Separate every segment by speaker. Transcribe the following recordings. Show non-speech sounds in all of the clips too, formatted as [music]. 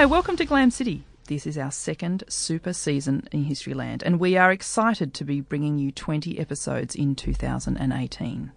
Speaker 1: Hi, welcome to Glam City. This is our second super season in Historyland, and we are excited to be bringing you 20 episodes in 2018.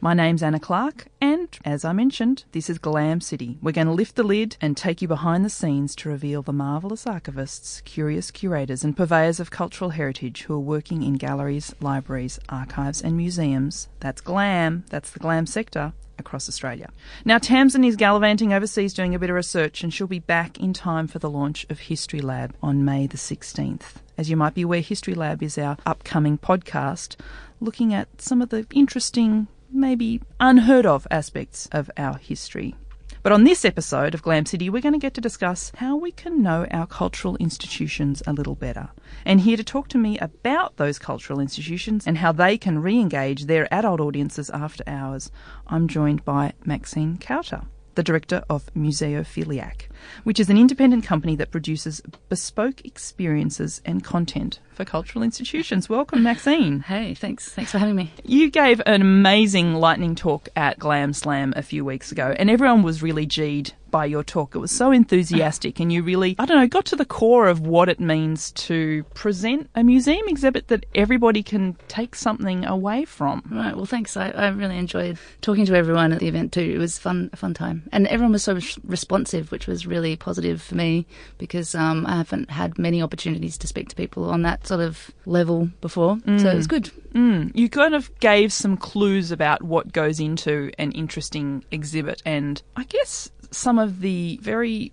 Speaker 1: My name's Anna Clark, and as I mentioned, this is Glam City. We're going to lift the lid and take you behind the scenes to reveal the marvellous archivists, curious curators, and purveyors of cultural heritage who are working in galleries, libraries, archives, and museums. That's Glam, that's the Glam sector across Australia. Now, Tamsin is gallivanting overseas doing a bit of research, and she'll be back in time for the launch of History Lab on May the 16th. As you might be aware, History Lab is our upcoming podcast looking at some of the interesting, maybe unheard of aspects of our history. But on this episode of Glam City, we're going to get to discuss how we can know our cultural institutions a little better. And here to talk to me about those cultural institutions and how they can re engage their adult audiences after hours, I'm joined by Maxine Kauter the director of Museophilliac, which is an independent company that produces bespoke experiences and content for cultural institutions. Welcome, Maxine. [laughs]
Speaker 2: Hey, thanks. Thanks for having me.
Speaker 1: You gave an amazing lightning talk at Glam Slam a few weeks ago, and everyone was really G'd by your talk. It was so enthusiastic, and you really, I don't know, got to the core of what it means to present a museum exhibit that everybody can take something away from.
Speaker 2: Right. Well, thanks. I, I really enjoyed talking to everyone at the event too. It was fun, a fun time, and everyone was so responsive, which was really positive for me because um, I haven't had many opportunities to speak to people on that sort of level before. Mm. So it was good.
Speaker 1: Mm. You kind of gave some clues about what goes into an interesting exhibit, and I guess some of the very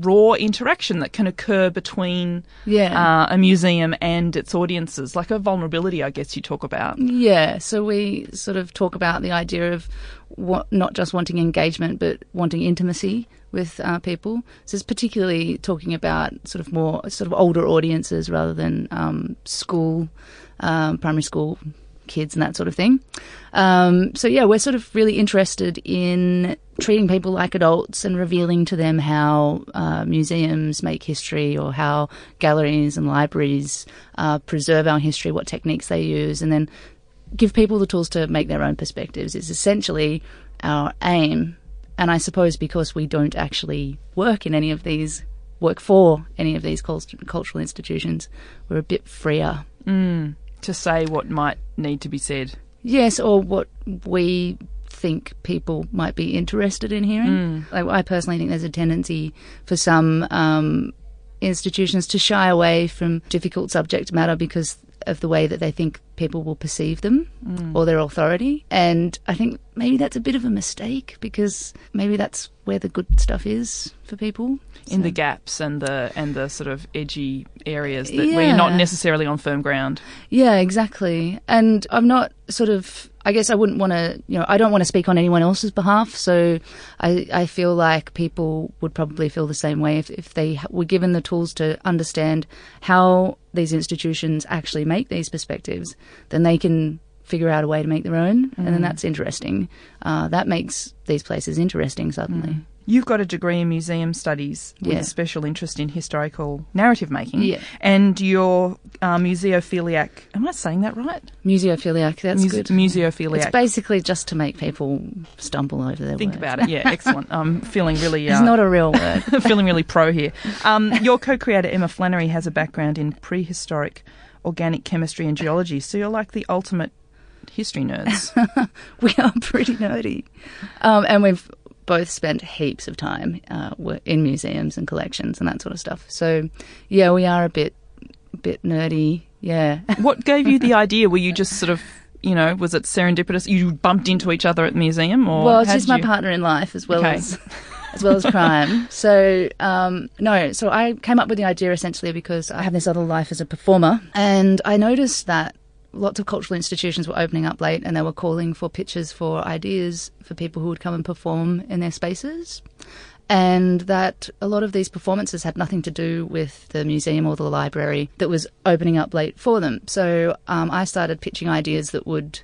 Speaker 1: raw interaction that can occur between yeah. uh, a museum and its audiences, like a vulnerability, I guess you talk about.
Speaker 2: Yeah, so we sort of talk about the idea of what, not just wanting engagement, but wanting intimacy with uh, people. So it's particularly talking about sort of more sort of older audiences rather than um, school, um, primary school kids and that sort of thing. Um, so yeah, we're sort of really interested in treating people like adults and revealing to them how uh, museums make history or how galleries and libraries uh, preserve our history, what techniques they use, and then give people the tools to make their own perspectives. Is essentially our aim. And I suppose because we don't actually work in any of these, work for any of these cultural institutions, we're a bit freer.
Speaker 1: Mm to say what might need to be said.
Speaker 2: Yes, or what we think people might be interested in hearing. Mm. I personally think there's a tendency for some um, institutions to shy away from difficult subject matter because of the way that they think people will perceive them mm. or their authority. And I think maybe that's a bit of a mistake because maybe that's where the good stuff is for people.
Speaker 1: In so. the gaps and the and the sort of edgy areas that yeah. where you're not necessarily on firm ground.
Speaker 2: Yeah, exactly. And I'm not sort of I guess I wouldn't want to, you know, I don't want to speak on anyone else's behalf. So I, I feel like people would probably feel the same way if, if they were given the tools to understand how these institutions actually make these perspectives, then they can figure out a way to make their own. Mm. And then mm. that's interesting. Uh, that makes these places interesting suddenly. Mm.
Speaker 1: You've got a degree in museum studies with yeah. a special interest in historical narrative making.
Speaker 2: Yeah.
Speaker 1: And you're uh, museophilliac. Am I saying that right?
Speaker 2: Museophilliac, that's Muse- good.
Speaker 1: Museophilliac.
Speaker 2: It's basically just to make people stumble over their
Speaker 1: Think
Speaker 2: words.
Speaker 1: about it, yeah, excellent. [laughs] I'm feeling really.
Speaker 2: Uh, it's not a real word. [laughs]
Speaker 1: feeling really pro here. [laughs] Um, your co creator, Emma Flannery, has a background in prehistoric organic chemistry and geology, so you're like the ultimate history nerds.
Speaker 2: we are pretty nerdy. Um, and we've both spent heaps of time uh, in museums and collections and that sort of stuff. So, yeah, we are a bit, bit nerdy. Yeah. [laughs]
Speaker 1: what gave you the idea? Were you just sort of you know, was it serendipitous? You bumped into each other at the museum, or
Speaker 2: well, it's just my partner in life as well okay. as as well as crime. [laughs] so um, no, so I came up with the idea essentially because I have this other life as a performer, and I noticed that lots of cultural institutions were opening up late and they were calling for pitches for ideas for people who would come and perform in their spaces. And that a lot of these performances had nothing to do with the museum or the library that was opening up late for them. So um, I started pitching ideas that would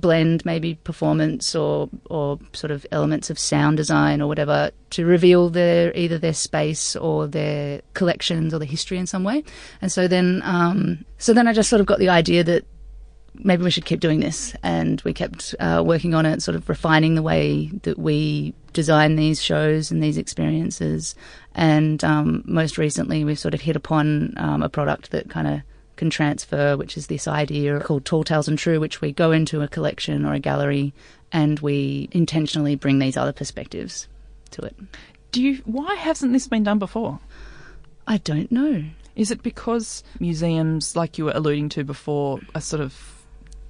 Speaker 2: blend maybe performance or or sort of elements of sound design or whatever to reveal their either their space or their collections or the history in some way. And so then um, so then I just sort of got the idea that maybe we should keep doing this. And we kept uh, working on it, sort of refining the way that we design these shows and these experiences. And um, most recently, we've sort of hit upon um, a product that kind of can transfer, which is this idea called Tall Tales and True, which we go into a collection or a gallery and we intentionally bring these other perspectives to it.
Speaker 1: Do you? Why hasn't this been done before?
Speaker 2: I don't know.
Speaker 1: Is it because museums, like you were alluding to before, are sort of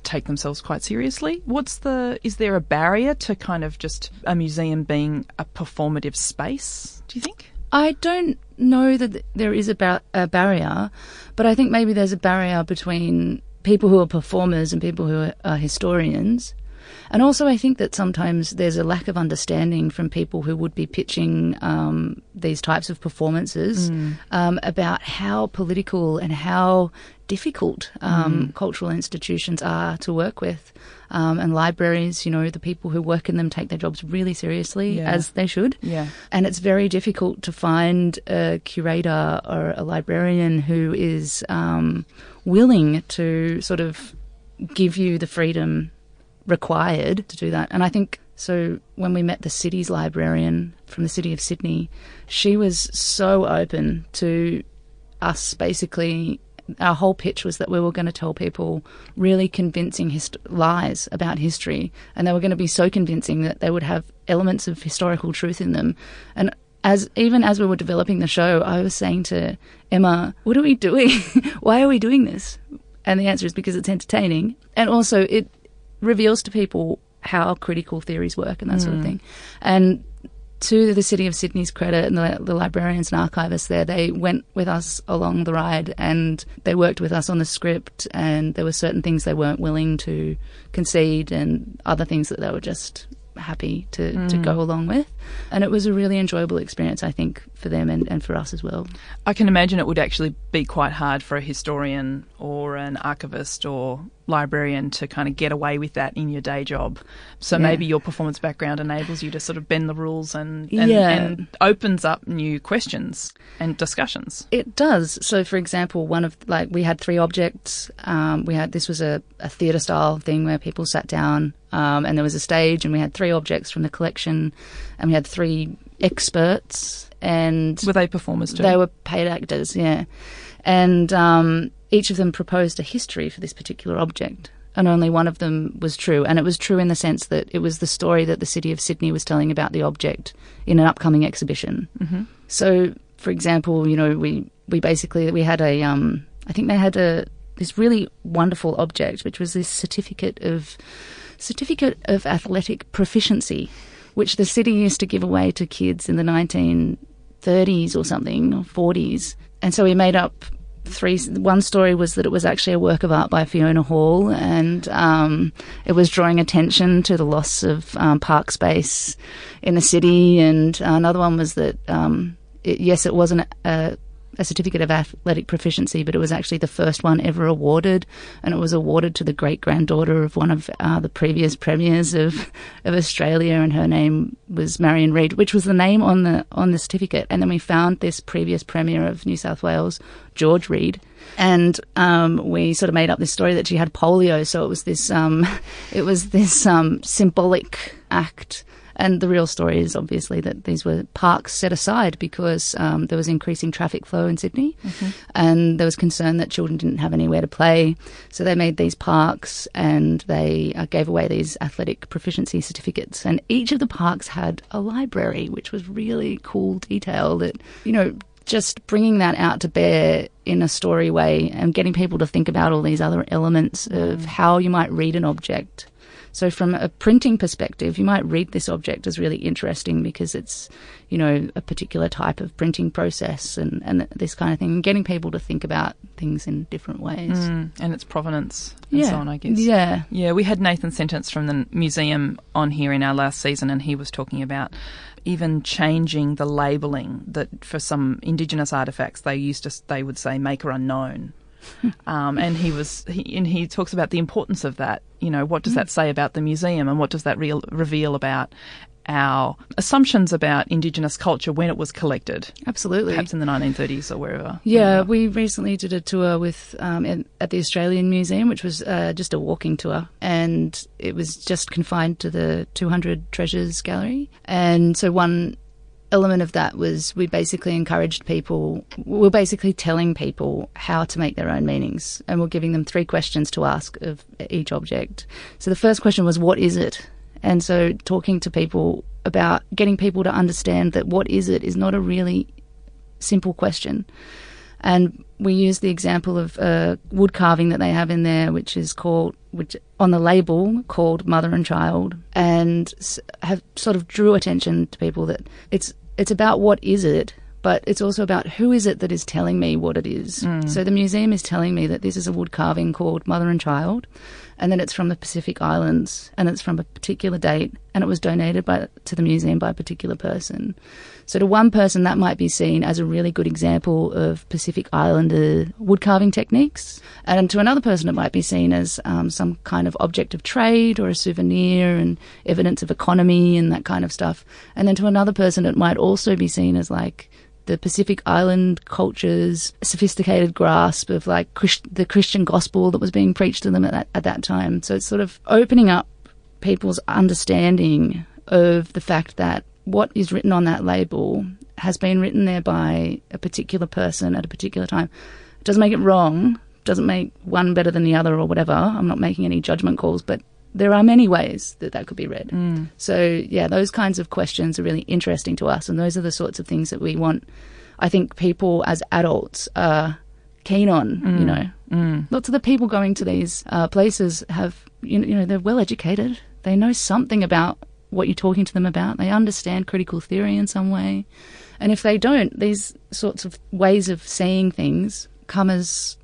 Speaker 1: take themselves quite seriously? What's the? Is there a barrier to kind of just a museum being a performative space? Do you think?
Speaker 2: I don't know that there is a, a barrier, but I think maybe there's a barrier between people who are performers and people who are, are historians. And also, I think that sometimes there's a lack of understanding from people who would be pitching um, these types of performances mm. um, about how political and how difficult um, mm. cultural institutions are to work with. Um, and libraries, you know, the people who work in them take their jobs really seriously, yeah. as they should.
Speaker 1: Yeah.
Speaker 2: And it's very difficult to find a curator or a librarian who is um, willing to sort of give you the freedom required to do that. And I think so when we met the city's librarian from the city of Sydney, she was so open to us basically our whole pitch was that we were going to tell people really convincing hist- lies about history, and they were going to be so convincing that they would have elements of historical truth in them. And as even as we were developing the show, I was saying to Emma, "What are we doing? [laughs] Why are we doing this?" And the answer is because it's entertaining, and also it reveals to people how critical theories work and that mm. sort of mm. thing. And to the City of Sydney's credit and the, the, librarians and archivists there, they went with us along the ride and they worked with us on the script. And there were certain things they weren't willing to concede and other things that they were just happy to, mm. to go along with. And it was a really enjoyable experience, I think, for them and, and for us as well.
Speaker 1: I can imagine it would actually be quite hard for a historian or an archivist or librarian to kind of get away with that in your day job. So yeah. maybe your performance background enables you to sort of bend the rules and, and, yeah. and, opens up new questions and discussions.
Speaker 2: It does. So, for example, one of like we had three objects. Um, we had this was a, a theatre style thing where people sat down um, and there was a stage, and we had three objects from the collection, and we had three experts. And
Speaker 1: were they performers too?
Speaker 2: They were paid actors, yeah. And um, each of them proposed a history for this particular object, and only one of them was true. And it was true in the sense that it was the story that the city of Sydney was telling about the object in an upcoming exhibition. Mm-hmm. So, for example, you know, we we basically we had a um, I think they had a this really wonderful object, which was this certificate of certificate of athletic proficiency, which the city used to give away to kids in the 1930s or something, or 40s. And so we made up three. One story was that it was actually a work of art by Fiona Hall, and um, it was drawing attention to the loss of um, park space in the city. And another one was that um, it, yes, it wasn't a, a certificate of athletic proficiency, but it was actually the first one ever awarded, and it was awarded to the great granddaughter of one of uh, the previous premiers of of Australia, and her name was Marion Reid, which was the name on the on the certificate. And then we found this previous premier of New South Wales, George Reid, and um, we sort of made up this story that she had polio. So it was this um, [laughs] it was this um, symbolic act and the real story is obviously that these were parks set aside because um, there was increasing traffic flow in Sydney, mm-hmm. and there was concern that children didn't have anywhere to play. So they made these parks and they uh, gave away these athletic proficiency certificates. And each of the parks had a library, which was really cool detail that, you know, just bringing that out to bear in a story way and getting people to think about all these other elements of mm. how you might read an object so from a printing perspective, you might read this object as really interesting because it's, you know, a particular type of printing process and, and this kind of thing, and getting people to think about things in different ways.
Speaker 1: Mm, and its provenance and
Speaker 2: yeah.
Speaker 1: so on, I guess.
Speaker 2: Yeah.
Speaker 1: Yeah, we had Nathan Sentance from the museum on here in our last season, and he was talking about even changing the labelling that for some indigenous artifacts they used to they would say maker unknown [laughs] um, and he was he, and he talks about the importance of that. You know, what does that say about the museum, and what does that real, reveal about our assumptions about Indigenous culture when it was collected.
Speaker 2: Absolutely.
Speaker 1: Perhaps in the 1930s or wherever.
Speaker 2: Yeah, we recently did a tour with um, in, at the Australian Museum, which was uh, just a walking tour, and it was just confined to the 200 Treasures Gallery. And so one element of that was we basically encouraged people, we we're basically telling people how to make their own meanings. And we're giving them three questions to ask of each object. So the first question was, what is it? And so talking to people about getting people to understand that what is it is not a really simple question. And we use the example of a wood carving that they have in there, which is called, which on the label called Mother and Child, and have sort of drew attention to people that it's it's about what is it, but it's also about who is it that is telling me what it is. Mm. So the museum is telling me that this is a wood carving called Mother and Child, and then it's from the Pacific Islands, and it's from a particular date, and it was donated by to the museum by a particular person. So to one person, that might be seen as a really good example of Pacific Islander wood carving techniques, and to another person, it might be seen as um, some kind of object of trade or a souvenir and evidence of economy and that kind of stuff. And then to another person, it might also be seen as like the Pacific Island culture's sophisticated grasp of like Christ- the Christian gospel that was being preached to them at that, at that time. So it's sort of opening up people's understanding of the fact that what is written on that label has been written there by a particular person at a particular time. It doesn't make it wrong, doesn't make one better than the other or whatever. I'm not making any judgment calls, but there are many ways that that could be read. Mm. So, yeah, those kinds of questions are really interesting to us. And those are the sorts of things that we want, I think, people as adults are keen on, mm. you know. Mm. Lots of the people going to these uh, places have, you know, you know, they're well educated. They know something about what you're talking to them about. They understand critical theory in some way. And if they don't, these sorts of ways of seeing things come as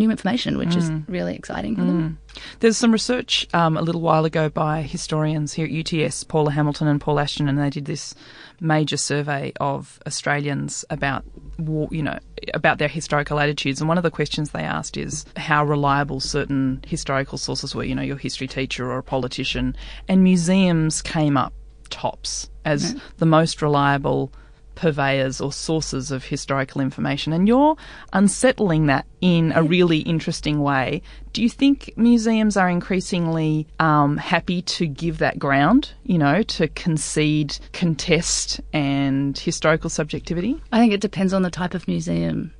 Speaker 2: new information, which mm. is really exciting for mm. them.
Speaker 1: There's some research um, a little while ago by historians here at UTS, Paula Hamilton and Paul Ashton, and they did this major survey of Australians about, war, you know, about their historical attitudes. And one of the questions they asked is how reliable certain historical sources were. You know, your history teacher or a politician, and museums came up tops as the most reliable purveyors or sources of historical information, and you're unsettling that in a really interesting way. Do you think museums are increasingly um, happy to give that ground, you know, to concede, contest, and historical subjectivity?
Speaker 2: I think it depends on the type of museum.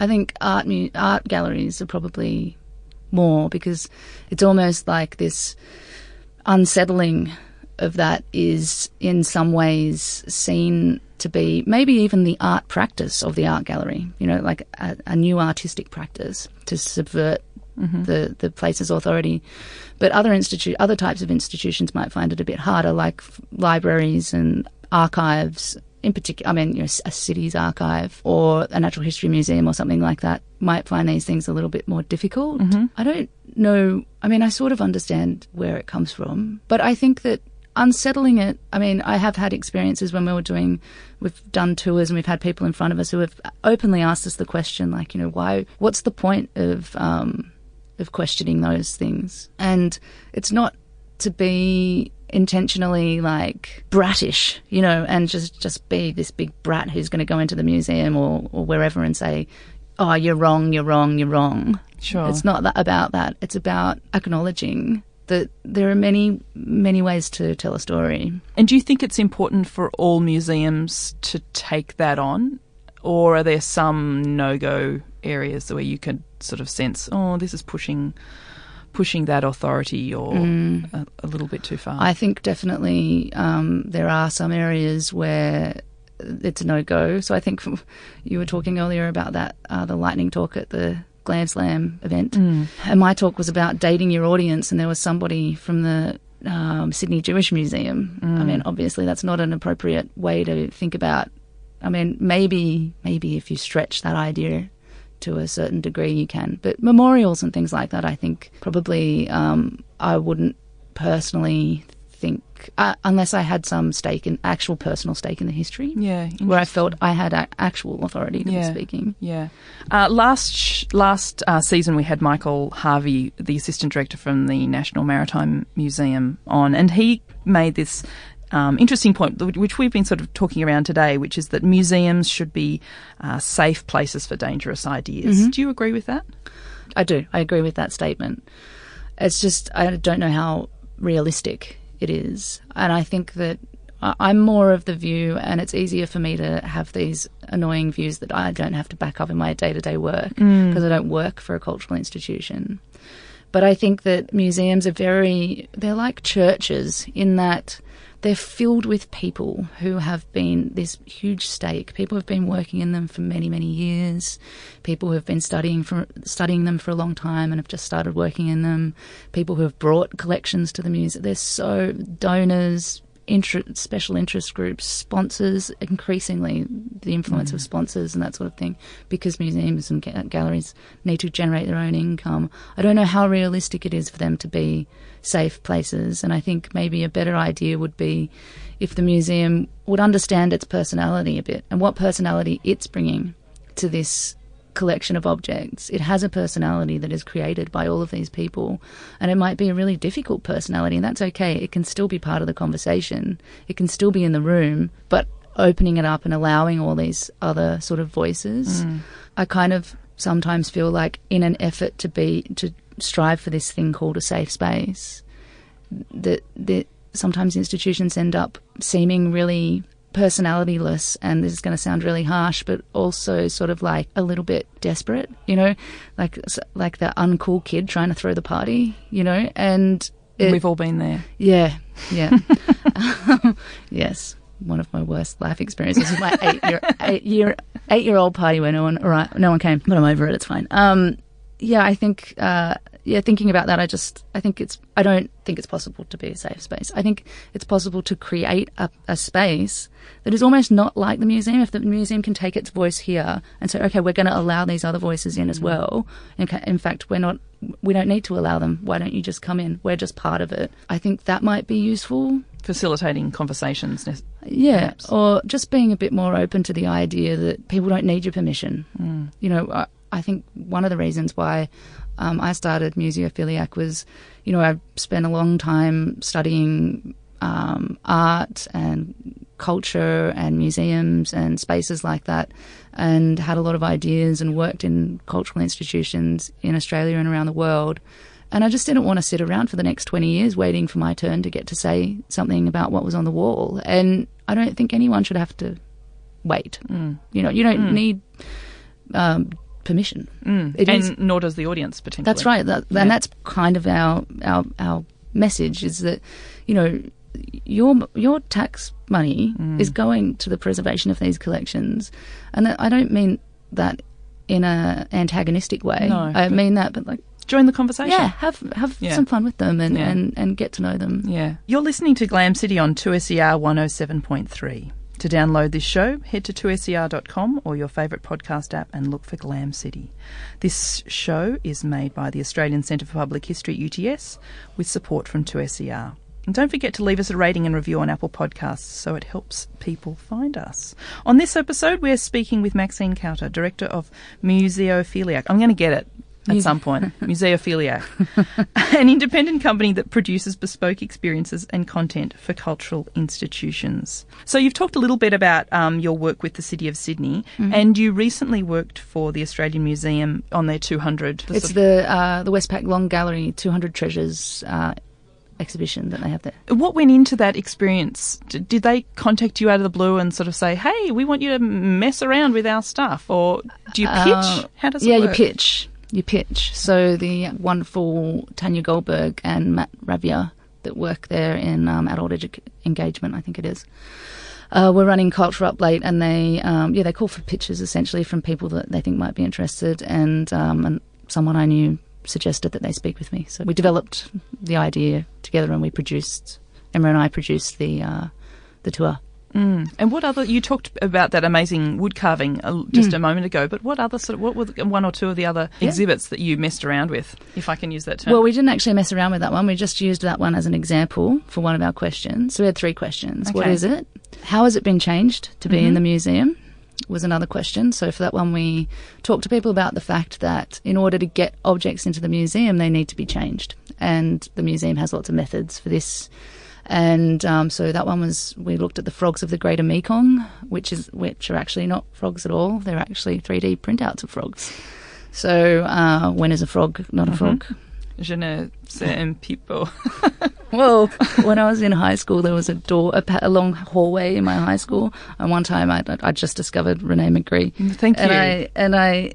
Speaker 2: I think art mu- art galleries are probably more because it's almost like this unsettling of that is in some ways seen to be maybe even the art practice of the art gallery, you know, like a, a new artistic practice to subvert mm-hmm. the, the place's authority. But other institute, other types of institutions might find it a bit harder, like libraries and archives in particular, I mean, you know, a city's archive or a natural history museum or something like that might find these things a little bit more difficult. Mm-hmm. I don't know. I mean, I sort of understand where it comes from, but I think that unsettling it. I mean, I have had experiences when we were doing, we've done tours and we've had people in front of us who have openly asked us the question, like, you know, why? What's the point of um, of questioning those things? And it's not to be intentionally like brattish, you know, and just just be this big brat who's going to go into the museum or or wherever and say, "Oh, you're wrong, you're wrong, you're wrong."
Speaker 1: Sure.
Speaker 2: It's not that about that. It's about acknowledging that there are many, many ways to tell a story.
Speaker 1: And do you think it's important for all museums to take that on? Or are there some no go areas where you can sort of sense, oh, this is pushing pushing that authority or mm. a, a, little bit too far?
Speaker 2: I think definitely um, there are some areas where it's a no go. So I think [laughs] you were talking earlier about that, uh, the lightning talk at the Glam Slam event. Mm. And my talk was about dating your audience, and there was somebody from the um, Sydney Jewish Museum. Mm. I mean, obviously, that's not an appropriate way to think about. I mean, maybe maybe if you stretch that idea to a certain degree, you can. But memorials and things like that, I think probably um, I wouldn't personally think, uh, unless I had some stake in actual personal stake in the history.
Speaker 1: Yeah,
Speaker 2: where I felt I had a- actual authority to
Speaker 1: yeah,
Speaker 2: be speaking.
Speaker 1: Yeah. Uh, last sh- last uh, season, we had Michael Harvey, the assistant director from the National Maritime Museum, on, and he made this. Um, interesting point, which we've been sort of talking around today, which is that museums should be uh, safe places for dangerous ideas. Mm-hmm. Do you agree with that?
Speaker 2: I do. I agree with that statement. It's just I don't know how realistic it is. And I think that I'm more of the view, and it's easier for me to have these annoying views that I don't have to back up in my day to day work mm. because I don't work for a cultural institution. But I think that museums are very, they're like churches in that they're filled with people who have been this huge stake. People have been working in them for many, many years. People who have been studying for studying them for a long time and have just started working in them. People who have brought collections to the museum. There's so donors, inter- special interest groups, sponsors, increasingly the influence of mm. sponsors and that sort of thing, because museums and ga- galleries need to generate their own income. I don't know how realistic it is for them to be safe places, and I think maybe a better idea would be if the museum would understand its personality a bit and what personality it's bringing to this collection of objects. It has a personality that is created by all of these people, and it might be a really difficult personality, and that's okay. It can still be part of the conversation, it can still be in the room, but opening it up and allowing all these other sort of voices. Mm. I kind of sometimes feel like, in an effort to be, to strive for this thing called a safe space, that, that sometimes institutions end up seeming really personalityless and this is going to sound really harsh but also sort of like a little bit desperate you know? Like like the uncool kid trying to throw the party you know? And it,
Speaker 1: We've all been there.
Speaker 2: yeah yeah. [laughs] Yes. One of my worst life experiences was my eight year eight year eight year old party where no one all right no one came but I'm over it it's fine. Um yeah I think uh yeah thinking about that I just I think it's I don't think it's possible to be a safe space I think it's possible to create a, a space that is almost not like the museum if the museum can take its voice here and say okay we're going to allow these other voices in as well in, in fact we're not we don't need to allow them why don't you just come in we're just part of it I think that might be useful
Speaker 1: Facilitating conversations.
Speaker 2: yeah,
Speaker 1: perhaps.
Speaker 2: or just being a bit more open to the idea that people don't need your permission.
Speaker 1: Mm.
Speaker 2: You know, I, think one of the reasons why um, I started Museophilliac was, you know, I spent a long time studying um, art and culture and museums and spaces like that, and had a lot of ideas and worked in cultural institutions in Australia and around the world. And I just didn't want to sit around for the next 20 years waiting for my turn to get to say something about what was on the wall. And I don't think anyone should have to wait.
Speaker 1: Mm.
Speaker 2: You know, you don't need um, permission.
Speaker 1: Mm.
Speaker 2: It
Speaker 1: and
Speaker 2: is-
Speaker 1: nor does the audience potentially.
Speaker 2: That's right. That,
Speaker 1: Yeah.
Speaker 2: And that's kind of our, our, our message is that, you know, your your tax money
Speaker 1: Mm.
Speaker 2: is going to the preservation of these collections, and I don't mean that in a antagonistic way.
Speaker 1: No,
Speaker 2: I mean that, but like
Speaker 1: Join the conversation.
Speaker 2: yeah, have have
Speaker 1: Yeah.
Speaker 2: some fun with them and,
Speaker 1: Yeah.
Speaker 2: and, and get to know them.
Speaker 1: Yeah. You're listening to Glam City on 2SER 107.3. To download this show, head to 2ser.com or your favourite podcast app and look for Glam City. This show is made by the Australian Centre for Public History UTS with support from 2SER. And don't forget to leave us a rating and review on Apple Podcasts so it helps people find us. On this episode, we're speaking with Maxine Kauter, Director of Museophilliac. I'm going to get it at some point. [laughs] Museophilliac, [laughs] an independent company that produces bespoke experiences and content for cultural institutions. So you've talked a little bit about um, your work with the City of Sydney,
Speaker 2: Mm-hmm.
Speaker 1: and you recently worked for the Australian Museum on their 200. the
Speaker 2: It's the uh, the Westpac Long Gallery 200 Treasures uh, exhibition that they have there.
Speaker 1: what went into that experience? D- Did they contact you out of the blue and sort of say, "Hey, we want you to mess around with our stuff," or do you pitch?
Speaker 2: Uh,
Speaker 1: How does
Speaker 2: yeah, you pitch. You pitch. So the wonderful Tanya Goldberg and Matt Ravia that work there in um, adult edu- engagement, I think it is. Uh, we're running culture up late, and they um, yeah they call for pitches essentially from people that they think might be interested, and um, and someone I knew suggested that they speak with me. So we developed the idea together, and we produced Emma and I produced the uh, the tour.
Speaker 1: Mm. And what other? You talked about that amazing wood carving uh, just a moment ago, but what other sort of what were the, one or two of the other
Speaker 2: Yeah.
Speaker 1: exhibits that you messed around with, if I can use that term?
Speaker 2: Well, we didn't actually mess around with that one. We just used that one as an example for one of our questions. So we had three questions. What
Speaker 1: Okay.
Speaker 2: is it? How has it been changed to be
Speaker 1: Mhm.
Speaker 2: in the museum? Was another question. So for that one, we talked to people about the fact that in order to get objects into the museum, they need to be changed, and the museum has lots of methods for this. And um, so that one was we looked at the frogs of the Greater Mekong, which is which are actually not frogs at all. They're actually 3D printouts of frogs. So uh, when is a frog not a
Speaker 1: Mhm.
Speaker 2: frog?
Speaker 1: Je ne sais people. [laughs]
Speaker 2: well, when I was in high school, there was a door, a, a long hallway in my high school, and one time I, I just discovered René Magritte.
Speaker 1: Thank you. and.
Speaker 2: I and I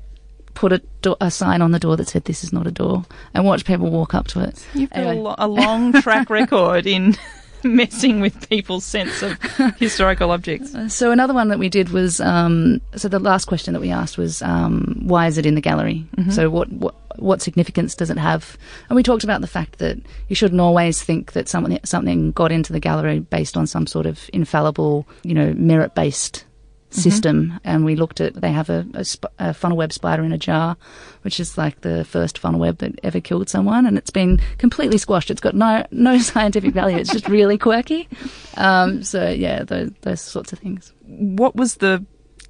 Speaker 2: put a, do- a sign on the door that said "This is not a door," and watched people walk up to it.
Speaker 1: You've got
Speaker 2: Anyway.
Speaker 1: a, lo- a long track [laughs] record in [laughs] messing with people's sense of [laughs] historical objects.
Speaker 2: So another one that we did was um, so the last question that we asked was um, why is it in the gallery? So what, what what significance does it have? And we talked about the fact that you shouldn't always think that something something got into the gallery based on some sort of infallible, you know, merit based system. And we looked at they have a, a, sp- a funnel web spider in a jar, which is like the first funnel web that ever killed someone, and it's been completely squashed. It's got no no [laughs] scientific value. It's just really quirky. Um, so yeah, those, those sorts of things.
Speaker 1: What was the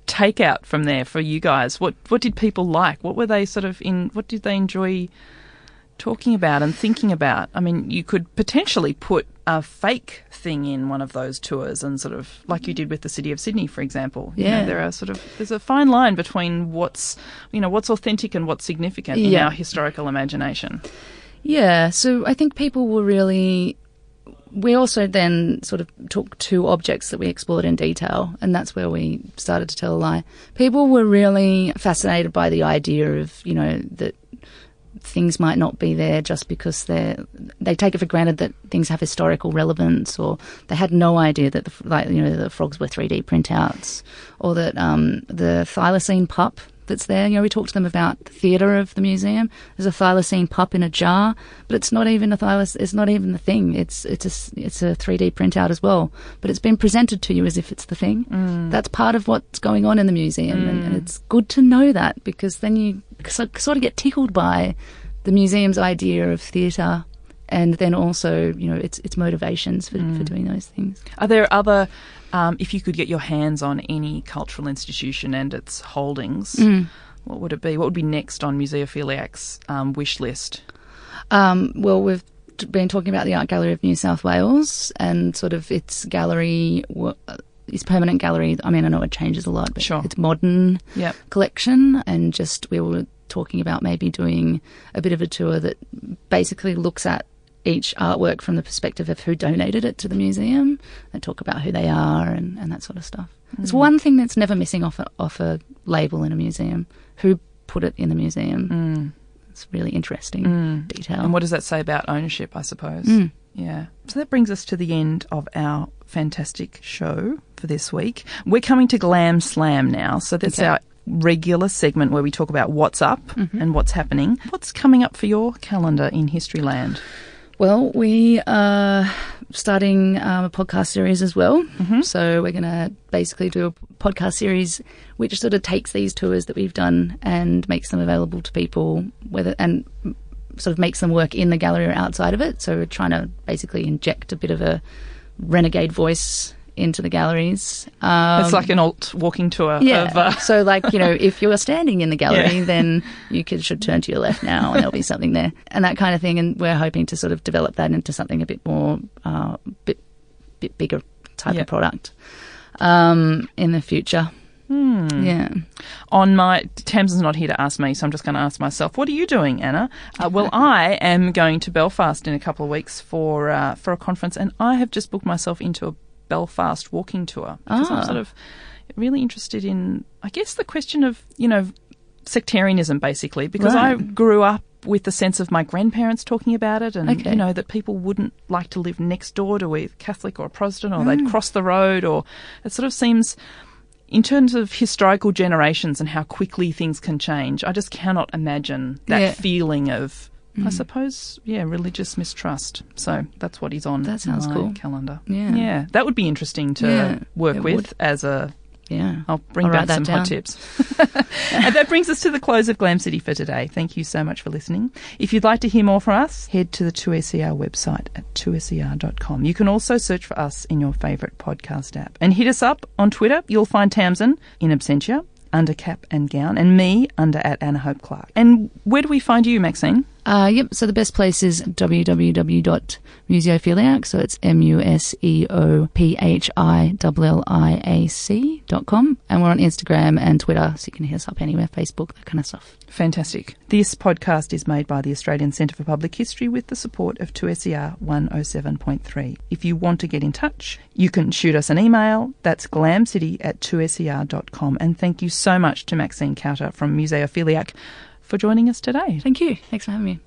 Speaker 1: takeout from there for you guys? What what did people like? What were they sort of in? What did they enjoy talking about and thinking about? I mean, you could potentially put a fake thing in one of those tours and sort of like you did with the city of Sydney, for example. You know,
Speaker 2: Yeah.
Speaker 1: there are sort of there's a fine line between what's you know what's authentic and what's significant in our historical imagination.
Speaker 2: Yeah, so I think people were really. We also then sort of took two objects that we explored in detail, and that's where we started to tell a lie. People were really fascinated by the idea of, you know, that things might not be there just because they're they take it for granted that things have historical relevance, or they had no idea that the like you know the frogs were three D printouts, or that um, the thylacine pup that's there. You know, we talked to them about the theatre of the museum. There's a thylacine pup in a jar, but it's not even a thylacine. It's not even the thing. It's it's a it's a 3D printout as well, but it's been presented to you as if it's the thing. That's part of what's going on in the museum, and, and it's good to know that because then you so- sort of get tickled by the museum's idea of theatre. And then also, you know, its its motivations for, for doing those things.
Speaker 1: Are there other, um, if you could get your hands on any cultural institution and its holdings, what would it be? What would be next on Museophilliac's um, wish list?
Speaker 2: Um, well, we've been talking about the Art Gallery of New South Wales and sort of its gallery, uh, permanent gallery. I mean, I know it changes a lot, but
Speaker 1: Sure.
Speaker 2: its modern
Speaker 1: Yep.
Speaker 2: collection. And just we were talking about maybe doing a bit of a tour that basically looks at each artwork from the perspective of who donated it to the museum and talk about who they are and, and that sort of stuff. It's one thing that's never missing off a, off a label in a museum. Who put it in the museum? It's really interesting detail.
Speaker 1: And what does that say about ownership, I suppose?
Speaker 2: Mm.
Speaker 1: Yeah. So that brings us to the end of our fantastic show for this week. We're coming to Glam Slam now. So that's
Speaker 2: Okay.
Speaker 1: our regular segment where we talk about what's up and what's happening. What's coming up for your calendar in Historyland?
Speaker 2: Well, we are starting um, a podcast series as well. So we're going to basically do a podcast series which sort of takes these tours that we've done and makes them available to people, whether and sort of makes them work in the gallery or outside of it. So we're trying to basically inject a bit of a renegade voice into the galleries. Um,
Speaker 1: it's like an alt walking tour
Speaker 2: yeah.
Speaker 1: of. Uh,
Speaker 2: so, like, you know, [laughs] if you're standing in the gallery, then you could, should turn to your left now and there'll be something there and that kind of thing. And we're hoping to sort of develop that into something a bit more, uh, bit, bit bigger type
Speaker 1: Yeah.
Speaker 2: of product um, in the future.
Speaker 1: Hmm.
Speaker 2: Yeah.
Speaker 1: on my Tamsin's not here to ask me, so I'm just going to ask myself. What are you doing, Anna? Uh, well, [laughs] I am going to Belfast in a couple of weeks for uh, for a conference, and I have just booked myself into a Belfast walking tour because
Speaker 2: Ah.
Speaker 1: I'm sort of really interested in, I guess, the question of you know sectarianism, basically, because I grew up with the sense of my grandparents talking about it, and
Speaker 2: Okay.
Speaker 1: you know that people wouldn't like to live next door to a Catholic or a Protestant, or
Speaker 2: Mm.
Speaker 1: they'd cross the road, or it sort of seems in terms of historical generations and how quickly things can change, I just cannot imagine that
Speaker 2: Yeah.
Speaker 1: Feeling of, I mm. suppose, yeah, religious mistrust. So that's what he's on
Speaker 2: That sounds
Speaker 1: my
Speaker 2: cool.
Speaker 1: calendar.
Speaker 2: Yeah.
Speaker 1: yeah, that would be interesting to
Speaker 2: Yeah,
Speaker 1: work with
Speaker 2: would.
Speaker 1: as a.
Speaker 2: Yeah.
Speaker 1: I'll bring
Speaker 2: I'll
Speaker 1: back some hot tips. [laughs] and that brings us to the close of Glam City for today. Thank you so much for listening. If you'd like to hear more from us, head to the 2SER website at 2SER.com. You can also search for us in your favourite podcast app. And hit us up on Twitter. You'll find Tamsin in absentia under cap and gown, and me under at Anna Hope Clark. And where do we find you, Maxine?
Speaker 2: Uh, yep. So the best place is www.museophilliac. So it's M U S E O P H I L L I A C dot com. And we're on Instagram and Twitter. So you can hit us up anywhere, Facebook, that kind of stuff.
Speaker 1: Fantastic. This podcast is made by the Australian Centre for Public History with the support of 2SER 107.3. If you want to get in touch, you can shoot us an email. That's glamcity at 2ser.com. And thank you so much to Maxine Kauter from Museophilliac for joining us today.
Speaker 2: Thank you. Thanks for having me.